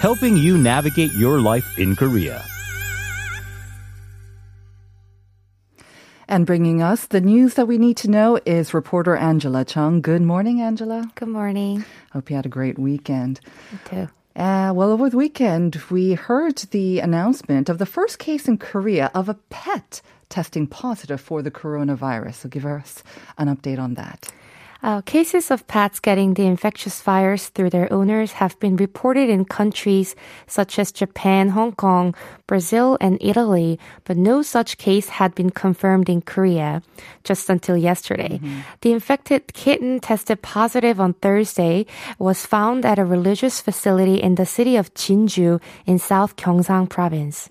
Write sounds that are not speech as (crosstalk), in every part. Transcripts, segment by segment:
helping you navigate your life in Korea. And bringing us the news that we need to know is reporter Angela Chung. Good morning, Angela. Good morning. Hope you had a great weekend. Me too. Uh, well, over the weekend, we heard the announcement of the first case in Korea of a pet testing positive for the coronavirus. So give us an update on that. Uh, cases of pets getting the infectious virus through their owners have been reported in countries such as Japan, Hong Kong, Brazil, and Italy, but no such case had been confirmed in Korea just until yesterday. The infected kitten tested positive on Thursday was found at a religious facility in the city of Jinju in South Gyeongsang province.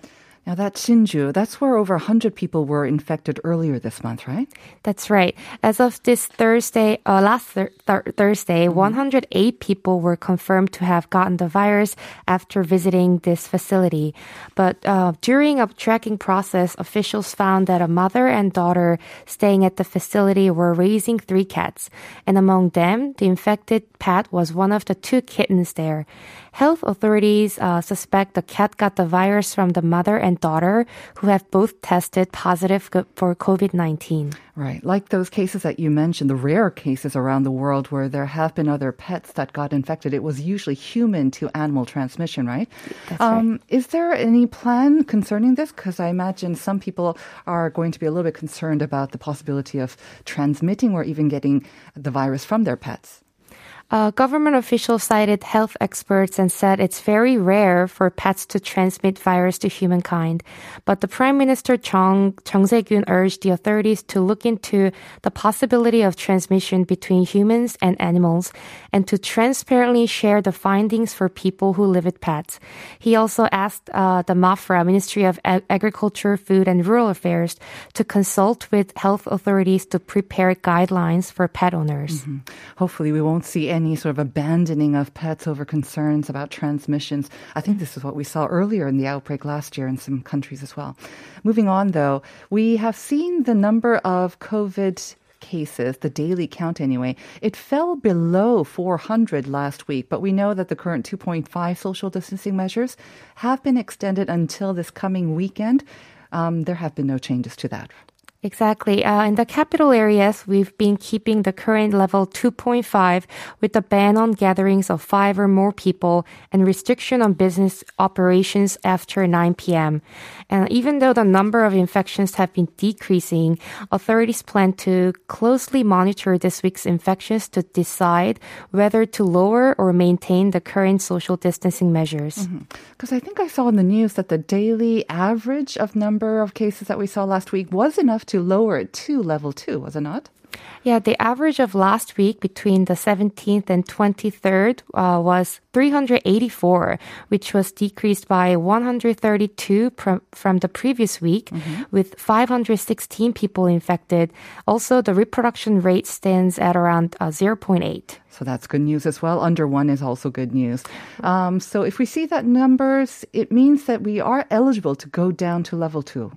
Now, that Jinju, that's where over 100 people were infected earlier this month, right? That's right. As of this Thursday, uh, last thir- thir- Thursday, 108 people were confirmed to have gotten the virus after visiting this facility. But uh, during a tracking process, officials found that a mother and daughter staying at the facility were raising three cats, and among them, the infected pet was one of the two kittens there. Health authorities uh, suspect the cat got the virus from the mother and daughter, who have both tested positive for COVID 19. Right. Like those cases that you mentioned, the rare cases around the world where there have been other pets that got infected, it was usually human to animal transmission, right? That's right. Is there any plan concerning this? Because I imagine some people are going to be a little bit concerned about the possibility of transmitting or even getting the virus from their pets. Uh, government officials cited health experts and said it's very rare for pets to transmit virus to humankind. But the Prime Minister Chung, Chung Se-kyun urged the authorities to look into the possibility of transmission between humans and animals and to transparently share the findings for people who live with pets. He also asked uh, the MAFRA, Ministry of Ag- Agriculture, Food and Rural Affairs, to consult with health authorities to prepare guidelines for pet owners. Hopefully, we won't see any sort of abandoning of pets over concerns about transmissions. I think this is what we saw earlier in the outbreak last year in some countries as well. Moving on, though, we have seen the number of COVID cases, the daily count anyway, it fell below 400 last week, but we know that the current 2.5 social distancing measures have been extended until this coming weekend. Um, there have been no changes to that. Exactly. Uh, in the capital areas, we've been keeping the current level 2.5 with the ban on gatherings of five or more people and restriction on business operations after 9 p.m. And even though the number of infections have been decreasing, authorities plan to closely monitor this week's infections to decide whether to lower or maintain the current social distancing measures. Because I think I saw in the news that the daily average of number of cases that we saw last week was enough to lower it to level two, was it not? Yeah, the average of last week between the 17th and 23rd uh, was 384, which was decreased by 132 pr- from the previous week, with 516 people infected. Also, the reproduction rate stands at around uh, 0.8. So that's good news as well. Under one is also good news. Um, so if we see that numbers, it means that we are eligible to go down to level two.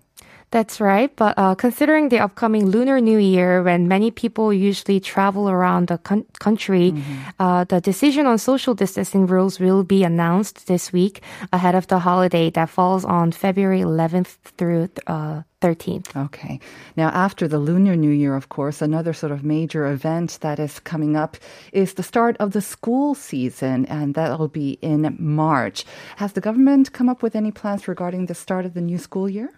That's right. But uh, considering the upcoming Lunar New Year, when many people usually travel around the con- country, uh, the decision on social distancing rules will be announced this week ahead of the holiday that falls on February 11th through uh, 13th. Okay. Now, after the Lunar New Year, of course, another sort of major event that is coming up is the start of the school season, and that'll be in March. Has the government come up with any plans regarding the start of the new school year?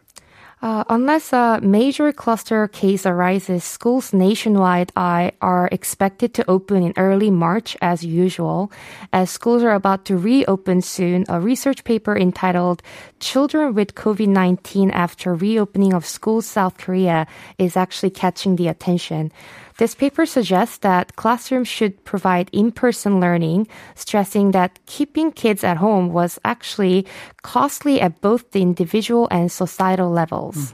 Uh, unless a major cluster case arises, schools nationwide are, are expected to open in early March as usual. As schools are about to reopen soon, a research paper entitled Children with COVID-19 After Reopening of Schools South Korea is actually catching the attention. This paper suggests that classrooms should provide in-person learning, stressing that keeping kids at home was actually costly at both the individual and societal levels.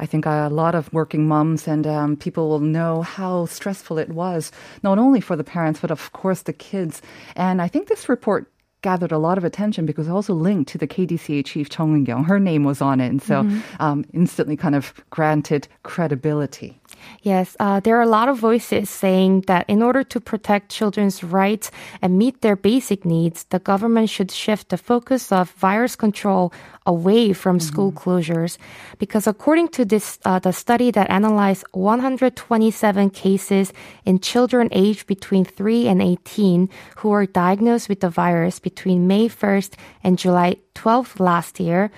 I think a lot of working moms and um, people will know how stressful it was, not only for the parents, but of course the kids. And I think this report gathered a lot of attention because it also linked to the KDCA chief Chung Eun-kyung. Her name was on it, and so um, instantly kind of granted credibility. Yes, uh, there are a lot of voices saying that in order to protect children's rights and meet their basic needs, the government should shift the focus of virus control away from school closures. Because according to this, uh, the study that analyzed 127 cases in children aged between 3 and 18 who were diagnosed with the virus between May 1st and July 12th last year,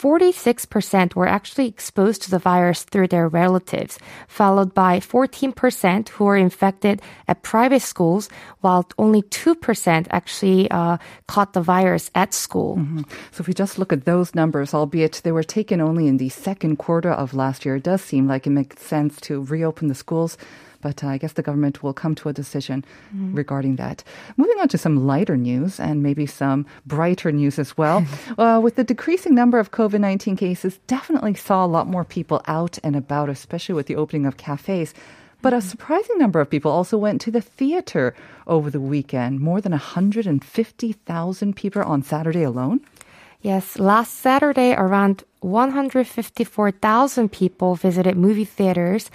46% were actually exposed to the virus through their relatives, followed by 14% who were infected at private schools, while only 2% actually uh, caught the virus at school. So if we just look at those numbers, albeit they were taken only in the second quarter of last year, it does seem like it makes sense to reopen the schools. But uh, I guess the government will come to a decision regarding that. Moving on to some lighter news and maybe some brighter news as well. (laughs) uh, with the decreasing number of COVID 19 cases, definitely saw a lot more people out and about, especially with the opening of cafes. But a surprising number of people also went to the theater over the weekend. More than 150,000 people on Saturday alone. Yes, last Saturday, around 154,000 people visited movie theaters.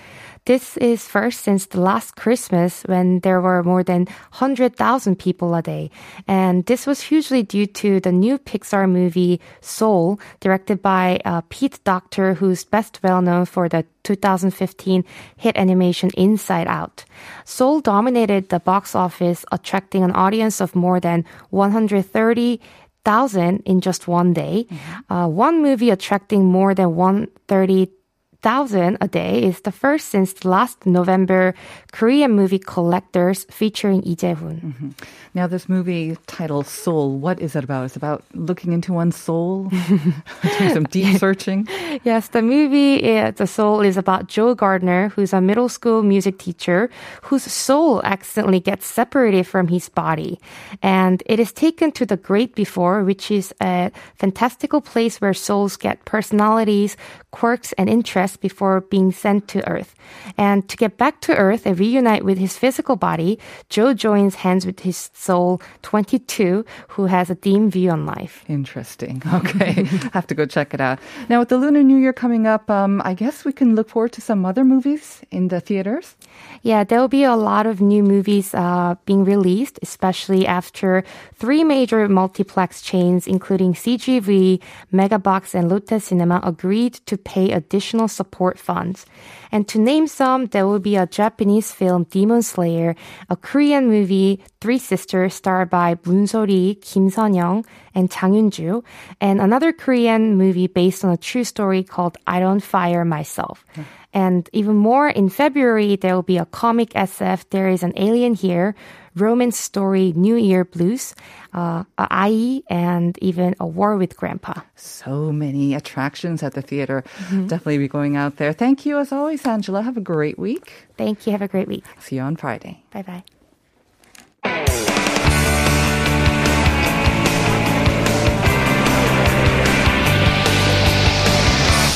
This is first since the last Christmas when there were more than 100,000 people a day. And this was hugely due to the new Pixar movie Soul, directed by uh, Pete Docter, who's best well known for the 2015 hit animation Inside Out. Soul dominated the box office, attracting an audience of more than 130 thousand in just one day. Uh, one movie attracting more than one thirty thousand a day is the first since last November Korean movie Collectors featuring Lee Jae-hoon. Now, this movie titled Soul, what is it about? It's about looking into one's soul, (laughs) doing some deep (laughs) searching. Yes, the movie, uh, The Soul, is about Joe Gardner, who's a middle school music teacher whose soul accidentally gets separated from his body. And it is taken to the Great Before, which is a fantastical place where souls get personalities, quirks, and interests before being sent to Earth. And to get back to Earth and reunite with his physical body, Joe joins hands with his soul 22, who has a dim view on life. Interesting. (laughs) Okay. Have to go check it out. Now, with the Lunar New Year coming up, um, I guess we can look forward to some other movies in the theaters. Yeah, there will be a lot of new movies uh, being released, especially after three major multiplex chains, including CGV, Megabox, and Lotte Cinema, agreed to pay additional support funds. And to name some, there will be a Japanese film, Demon Slayer, a Korean movie, Three Sisters, starred by Moon So-ri, Kim Sun-young, and Chang Yun-ju, and another Korean movie based on a true story called I Don't Fire Myself. And even more, in February, there will be a comic SF, There is an Alien Here, romance story, New Year Blues, uh, IE, and even a War with Grandpa. So many attractions at the theater. Definitely be going out there. Thank you as always, Angela. Have a great week. Thank you. Have a great week. See you on Friday. Bye bye.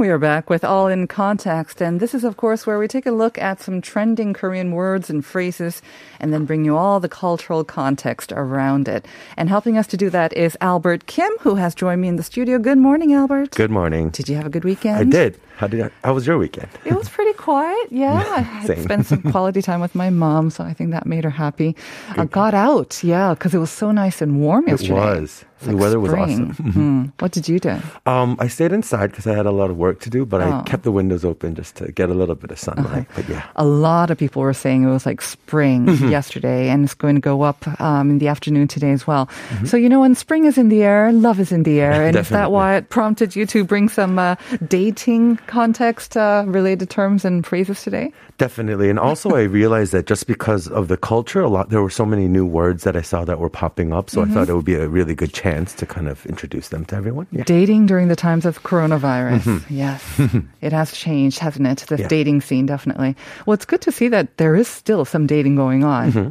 And we are back with All in Context. And this is, of course, where we take a look at some trending Korean words and phrases and then bring you all the cultural context around it. And helping us to do that is Albert Kim, who has joined me in the studio. Good morning, Albert. Good morning. Did you have a good weekend? I did. How did I, how was your weekend? It was pretty quiet. (laughs) Yeah, I had spent some quality time with my mom, so I think that made her happy. I got out, yeah, because it was so nice and warm It yesterday. was the weather was Spring. awesome. Hmm. What did you do? Um, I stayed inside because I had a lot of work to do, but Oh. I kept the windows open just to get a little bit of sunlight. But yeah. A lot of people were saying it was like spring Mm-hmm. yesterday, and it's going to go up um, in the afternoon today as well. Mm-hmm. So, you know, when spring is in the air, love is in the air. (laughs) And is that why it prompted you to bring some uh, dating context uh, related terms and phrases today? Definitely. And also I realized that just because of the culture, a lot there were so many new words that I saw that were popping up. So Mm-hmm. I thought it would be a really good chance to kind of introduce them to everyone. Yeah. Dating during the times of coronavirus. Mm-hmm. Yes. (laughs) it has changed, hasn't it? The Yeah. dating scene, definitely. Well, it's good to see that there is still some dating going on. Mm-hmm.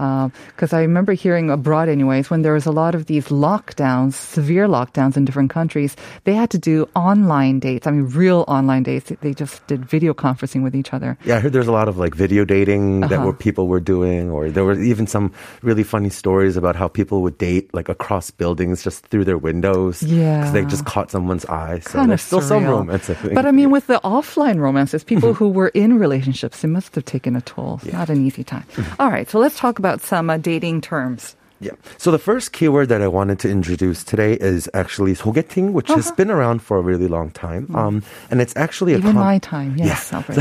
Because I remember hearing abroad, anyways, when there was a lot of these lockdowns, severe lockdowns in different countries, they had to do online dates. I mean, real online dates. They just did video conferencing with each other. Yeah, I heard there's a lot of like video dating that Uh-huh. were people were doing, or there were even some really funny stories about how people would date like across buildings just through their windows. Yeah. they just caught someone's eye. So kind there's of still some romance, I think. But I mean, with the offline romances, people who were in relationships, it must have taken a toll. Not an easy time. All right, so let's talk about some uh, dating terms. Yeah. So the first keyword that I wanted to introduce today is actually 소개팅, which has been around for a really long time. Um, and it's actually a Uh-huh. Even com- my time, yes. Albert.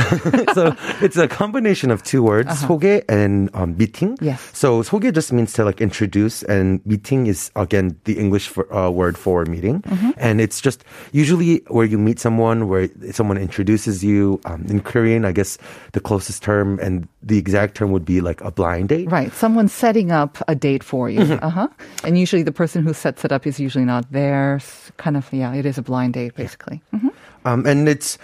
(laughs) so it's a combination of two words, 소개 and um, meeting. Uh-huh. Yes. So 소개 just means to like introduce, and meeting is again the English for, uh, word for meeting, Mm-hmm. and it's just usually where you meet someone, where someone introduces you. Um, in Korean, I guess the closest term and the exact term would be like a blind date. Right. Someone's setting up a date for you. Mm-hmm. Uh huh. And usually the person who sets it up is usually not there. S- Kind of, yeah, it is a blind date, basically. Mhm. Um, and it's,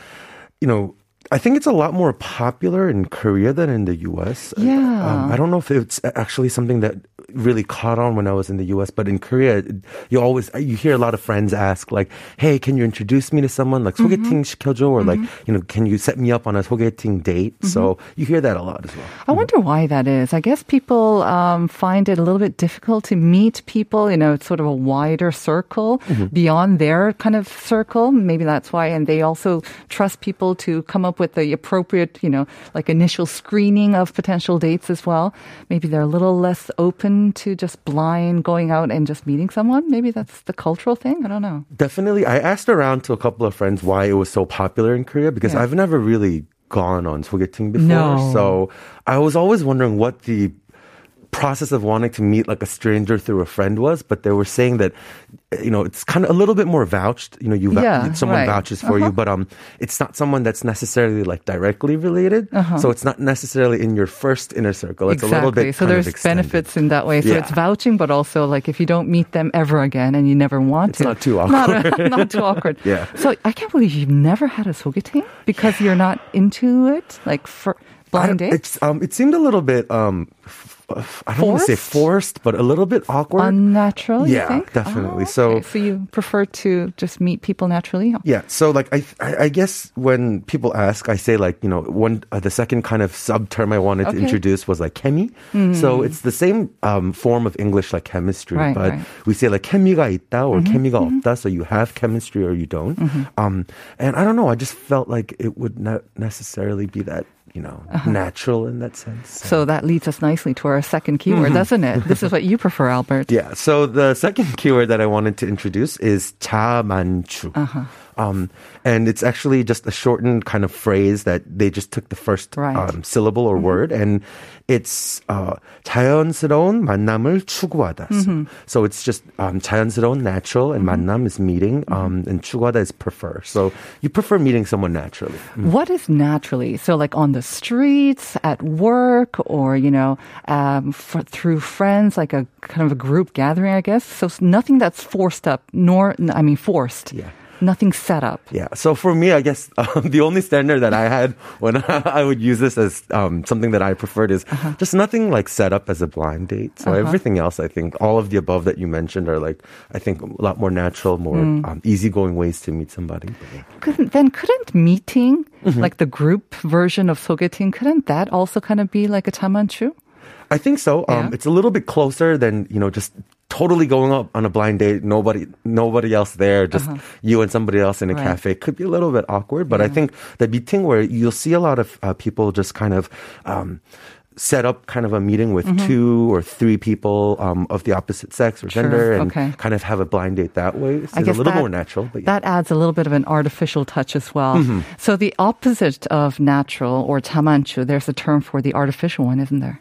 you know, I think it's a lot more popular in Korea than in the US. Yeah. Um, I don't know if it's actually something that really caught on when I was in the US, but in Korea, you always, you hear a lot of friends ask like, hey, can you introduce me to someone? Like, 소개팅 시켜줘? Or like, you know, can you set me up on a 소개팅 date? So you hear that a lot as well. I wonder why that is. I guess people um, find it a little bit difficult to meet people in a sort of a wider circle Mm-hmm. beyond their kind of circle. Maybe that's why. And they also trust people to come up with the appropriate, you know, like initial screening of potential dates as well. Maybe they're a little less open to just blind going out and just meeting someone. Maybe that's the cultural thing. I don't know. Definitely. I asked around to a couple of friends why it was so popular in Korea because Yeah. I've never really gone on 소개팅 before. No. So I was always wondering what the process of wanting to meet like a stranger through a friend was, but they were saying that you know it's kind of a little bit more vouched. You know, you Yeah, someone right. vouches for you, but um, it's not someone that's necessarily like directly related. So it's not necessarily in your first inner circle. It's a little exactly. bit so there's benefits in that way. So Yeah. it's vouching, but also like if you don't meet them ever again and you never want It's to, not too Not, (laughs) not too awkward. (laughs) Yeah. So I can't believe you've never had a sogeting because you're not into it, like for blind It's um, it seemed a little bit um, f- I don't want to say Forced? forced, but a little bit awkward. Unnatural, you Yeah, think? definitely. Oh, So- okay. so you prefer to just meet people naturally? Yeah, so like I, I I guess when people ask, I say like you know one uh, the second kind of sub term I wanted to Okay. Hmm. introduce was like chemi. So it's the same um, form of English like chemistry, Right, but right. Mm-hmm, we say like chemi가 있다 or chemi가 없다. So you have chemistry or you don't. Um, and I don't know. I just felt like it would not necessarily be that you know natural in that sense. Uh-huh. So that leads us nicely to our second keyword, doesn't it? This is what you prefer, Albert. Yeah. (laughs) So the second keyword that I wanted to introduce is 자만추. Uh-huh. Um, and it's actually just a shortened kind of phrase that they just took the first Right. Mm-hmm. um, syllable or word, and it's uh, 자연스러운 만남을 추구하다. So, Mm-hmm. so it's just um, 자연스러운, natural, and Mm-hmm. 만남 is meeting, um, and 추구하다 is prefer. So you prefer meeting someone naturally. What is naturally? So, like on the streets, at work, or you know, um, for, through friends, like a kind of a group gathering, I guess. So it's nothing that's forced up, nor I mean forced. Yeah. Nothing set up. Yeah. So for me, I guess (laughs) um, the only standard that I had when (laughs) I would use this as um, something that I preferred is Uh-huh. just nothing like set up as a blind date. So everything else, I think, all of the above that you mentioned are like, I think, a lot more natural, more Mm. um, easygoing ways to meet somebody. Couldn't, then couldn't meeting, Mm-hmm. like the group version of sogeting, couldn't that also kind of be like a jamanchu? I think so. Um, Yeah. It's a little bit closer than you know just totally going up on a blind date. Nobody, nobody else there. Just you and somebody else in a Uh-huh. Right. cafe. Could be a little bit awkward, but I think the meeting where you'll see a lot of uh, people just kind of. Um, set up kind of a meeting with Mm-hmm. two or three people um, of the opposite sex or gender and okay. kind of have a blind date that way. It's I a guess little that- more natural. But yeah. That adds a little bit of an artificial touch as well. Mm-hmm. So the opposite of natural or jamanchu, there's a term for the artificial one, isn't there?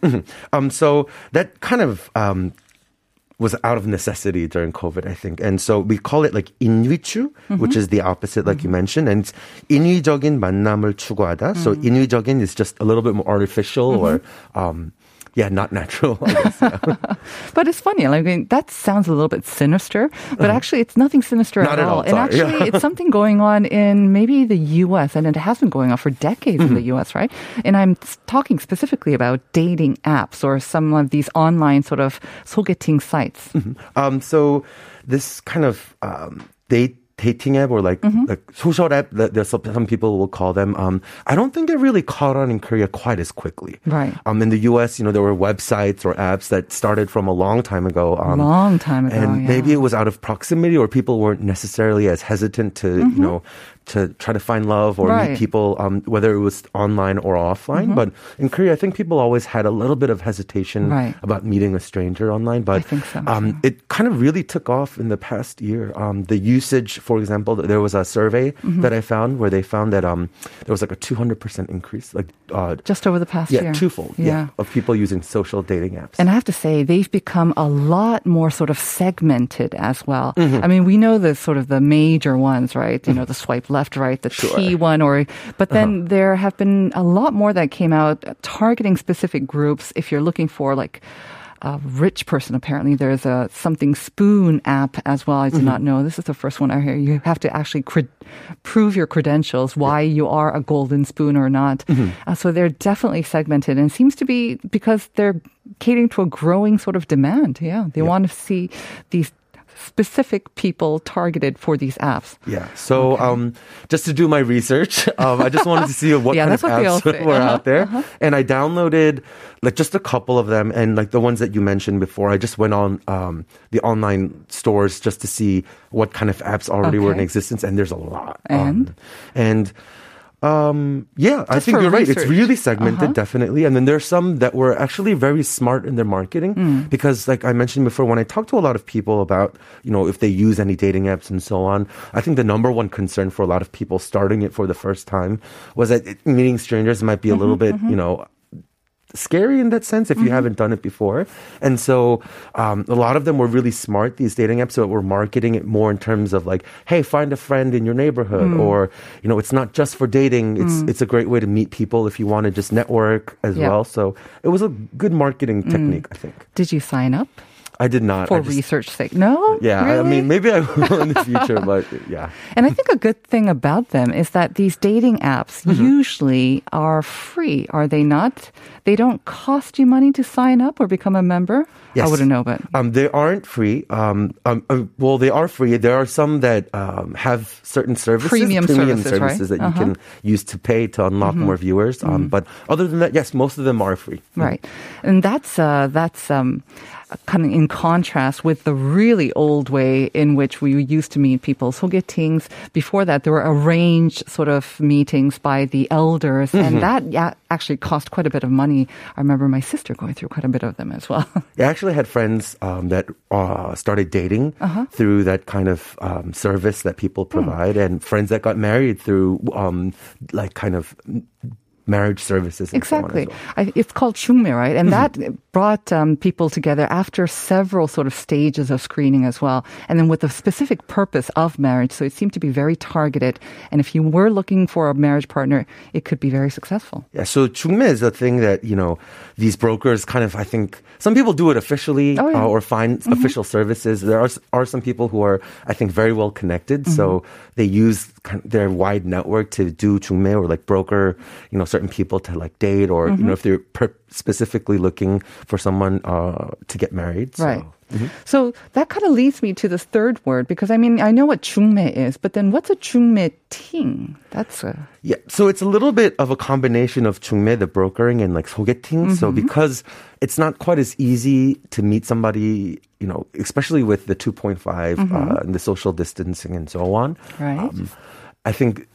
Um, so that kind of um, was out of necessity during COVID, I think. And so we call it like 인위추, which is the opposite, like you mentioned. And it's 인위적인 만남을 추구하다. So 인위적인 is just a little bit more artificial or, um, yeah, not natural. I guess. yeah. (laughs) But it's funny. Like, I mean, that sounds a little bit sinister, but actually, it's nothing sinister Uh-huh. Not at at all. all, And sorry. actually, it's something going on in maybe the U.S. and it has been going on for decades in the Mm-hmm. U.S. Right? And I'm s- talking specifically about dating apps or some of these online sort of 소개팅 sites. Um, so this kind of um, date dating app or like like social app that there's some, people will call them. Um, I don't think it really caught on in Korea quite as quickly. Right. Um, in the U.S., you know, there were websites or apps that started from a long time ago. Um, Long time ago, and yeah. maybe it was out of proximity or people weren't necessarily as hesitant to you know to try to find love or Mm-hmm. Right. Mm-hmm. meet people, um, whether it was online or offline. But in Korea, I think people always had a little bit of hesitation Right. about meeting a stranger online. But I think so, um, it kind of really took off in the past year. Um, the usage, for example, there was a survey Mm-hmm. that I found where they found that um, there was like a 200% increase, like uh, Just over the past yeah, year. twofold, yeah. of people using social dating apps. And I have to say, they've become a lot more sort of segmented as well. Mm-hmm. I mean, we know the sort of the major ones, right? You know, the swipe left, right, the T one, or, but then Uh-huh. there have been a lot more that came out targeting specific groups. If you're looking for like, a rich person, apparently there's a something spoon app as well. I did not Mm-hmm. know. This is the first one I hear. You have to actually cred- prove your credentials, why you are a golden spoon or not. Mm-hmm. Uh, so they're definitely segmented and seems to be because they're catering to a growing sort of demand. Yeah. They want to see these specific people targeted for these apps. Yeah. So, um, just to do my research, (laughs) um, I just wanted to see what (laughs) Yeah, kind of what apps (laughs) were Uh-huh, out there, and I downloaded like just a couple of them, and like the ones that you mentioned before. I just went on um, the online stores just to see what kind of apps already were in existence, and there's a lot. And? Um, and um, yeah, I think you're right. It's really segmented, Uh-huh. definitely. And then there's some that were actually very smart in their marketing Mm. because, like I mentioned before, when I talk to a lot of people about, you know, if they use any dating apps and so on, I think the number one concern for a lot of people starting it for the first time was that meeting strangers might be a little Mm-hmm, bit, you know, scary in that sense if you haven't done it before. And so um, a lot of them were really smart, these dating apps, that were marketing it more in terms of like, hey, find a friend in your neighborhood. Mm. Or, you know, it's not just for dating. It's, it's a great way to meet people if you want to just network as Yeah. well. So it was a good marketing Mm. technique, I think. Did you sign up I did not. for just- research sake? No? Yeah, I- I mean, maybe I will in the (laughs) future, but yeah. And I think a good thing about them is that these dating apps Mm-hmm. usually are free, are they not? They don't cost you money to sign up or become a member. I wouldn't know, but Um, they aren't free. Um, um, uh, well, they are free. There are some that um, have certain services, Premium services, right? that you Uh-huh. can use to pay to unlock more viewers. Um, But other than that, yes, most of them are free. right, and that's uh, that's um, kind of in contrast with the really old way in which we used to meet people. Sogetings, before that, there were arranged sort of meetings by the elders, mm-hmm. and that yeah, actually cost quite a bit of money. I remember my sister going through quite a bit of them as well. (laughs) I actually had friends um, that uh, started dating uh-huh. through that kind of um, service that people hmm. provide, mm. and friends that got married through um, like kind of marriage services. And so on as Exactly. well. I, it's called chungme, right? And that brought um, people together after several sort of stages of screening as well. And then with a specific purpose of marriage. So it seemed to be very targeted. And if you were looking for a marriage partner, it could be very successful. Yeah, so chungme is a thing that, you know, these brokers kind of, I think, some people do it officially Oh, yeah. uh, or find official services. There are, are some people who are, I think, very well connected. So they use kind of their wide network to do chungme or like broker, you know, certain people to like date or, you know, if they're per- specifically looking for someone uh, to get married. So. Right. So that kind of leads me to this third word because I mean I know what 중매 is, but then what's a 중매 ting? That's a Yeah, so it's a little bit of a combination of 중매, the brokering, and like 소개팅. So because it's not quite as easy to meet somebody, you know, especially with the 2.5 uh, and the social distancing and so on. Right. I think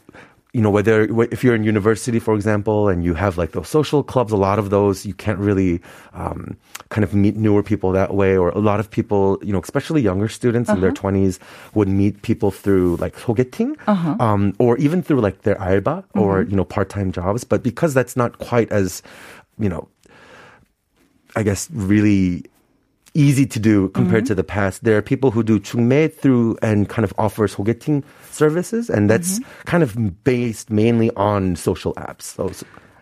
you know, whether if you're in university, for example, and you have like those social clubs, a lot of those you can't really um, kind of meet newer people that way. Or a lot of people, you know, especially younger students in their 20s, would meet people through like 소개팅, um, or even through like their alba or you know part-time jobs. But because that's not quite as, you know, I guess really easy to do compared to the past. There are people who do 중매 through and kind of offer 소개팅 services, and that's kind of based mainly on social apps. So,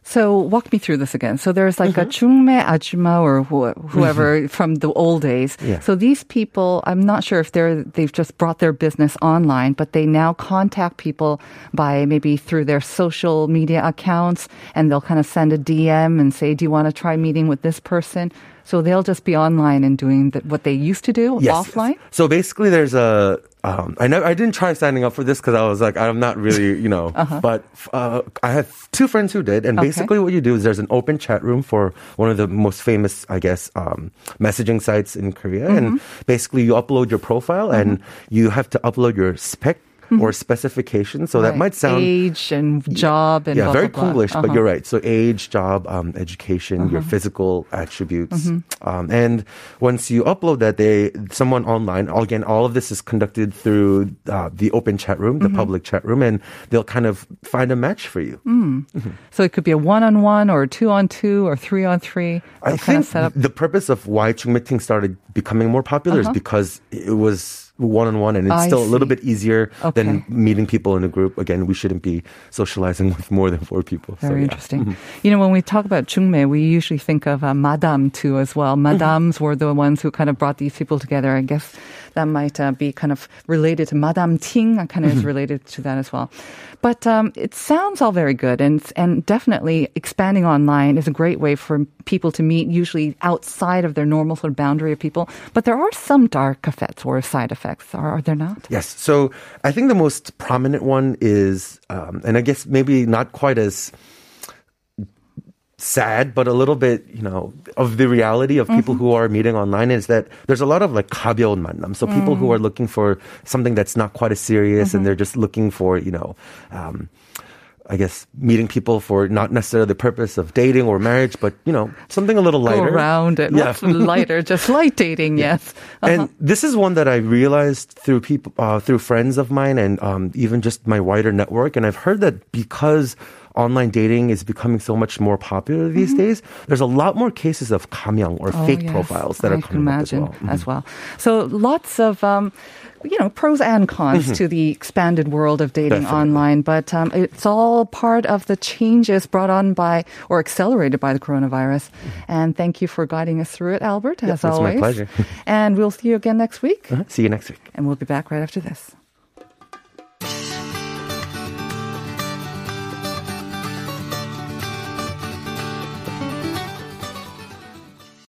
So walk me through this again. So there's like a 중매 아줌마 or who, whoever from the old days. Yeah. So these people, I'm not sure if they're they've just brought their business online, but they now contact people by maybe through their social media accounts, and they'll kind of send a DM and say, "Do you want to try meeting with this person?" So they'll just be online and doing the, what they used to do Yes. offline. So basically, there's a. Um, I know I didn't try signing up for this because I was like, I'm not really, you know. (laughs) But uh, I have two friends who did, and Okay. basically, what you do is there's an open chat room for one of the most famous, I guess, um, messaging sites in Korea, and basically, you upload your profile, and you have to upload your spec or specification. So that might sound age and job and yeah, blah, very blah. English, but Uh-huh. you're right. So age, job, um, education, your physical attributes, um, and once you upload that, they someone online. Again, all of this is conducted through uh, the open chat room, the public chat room, and they'll kind of find a match for you. So it could be a one-on-one or two-on-two or three-on-three. I They'll kind of think set up. the purpose of why Chungmeeting started becoming more popular is because it was one on one and it's. I still a little bit easier Okay. than meeting people in a group. Again, we shouldn't be socializing (laughs) with more than four people. So, Very yeah. interesting. (laughs) You know, when we talk about Chungme, we usually think of uh, Madame too as well. Mm-hmm. Madames were the ones who kind of brought these people together. I guess that might uh, be kind of related to Madame Ting. Kind of is Mm-hmm. related to that as well. But um, it sounds all very good, and and definitely expanding online is a great way for people to meet, usually outside of their normal sort of boundary of people. But there are some dark effects or side effects, are, are there not? Yes. So I think the most prominent one is, um, and I guess maybe not quite as sad, but a little bit, you know, of the reality of people who are meeting online is that there's a lot of like 가벼운 만남. So people who are looking for something that's not quite as serious and they're just looking for, you know, um, I guess meeting people for not necessarily the purpose of dating or marriage, but you know, something a little Go lighter. around it. Yeah. What's lighter? Just light dating, (laughs) yes. And this is one that I realized through people, uh, through friends of mine, and um, even just my wider network. And I've heard that because online dating is becoming so much more popular these days, there's a lot more cases of kamyang or Mm-hmm. Oh, fake yes. profiles that I are coming up as well. Mm-hmm. as well. So lots of. Um, you know, pros and cons to the expanded world of dating Mm-hmm. Definitely. online, but um, it's all part of the changes brought on by or accelerated by the coronavirus. And thank you for guiding us through it, Albert, as it's my always. pleasure. (laughs) and we'll see you again next week, Uh-huh. See you next week. and we'll be back right after this.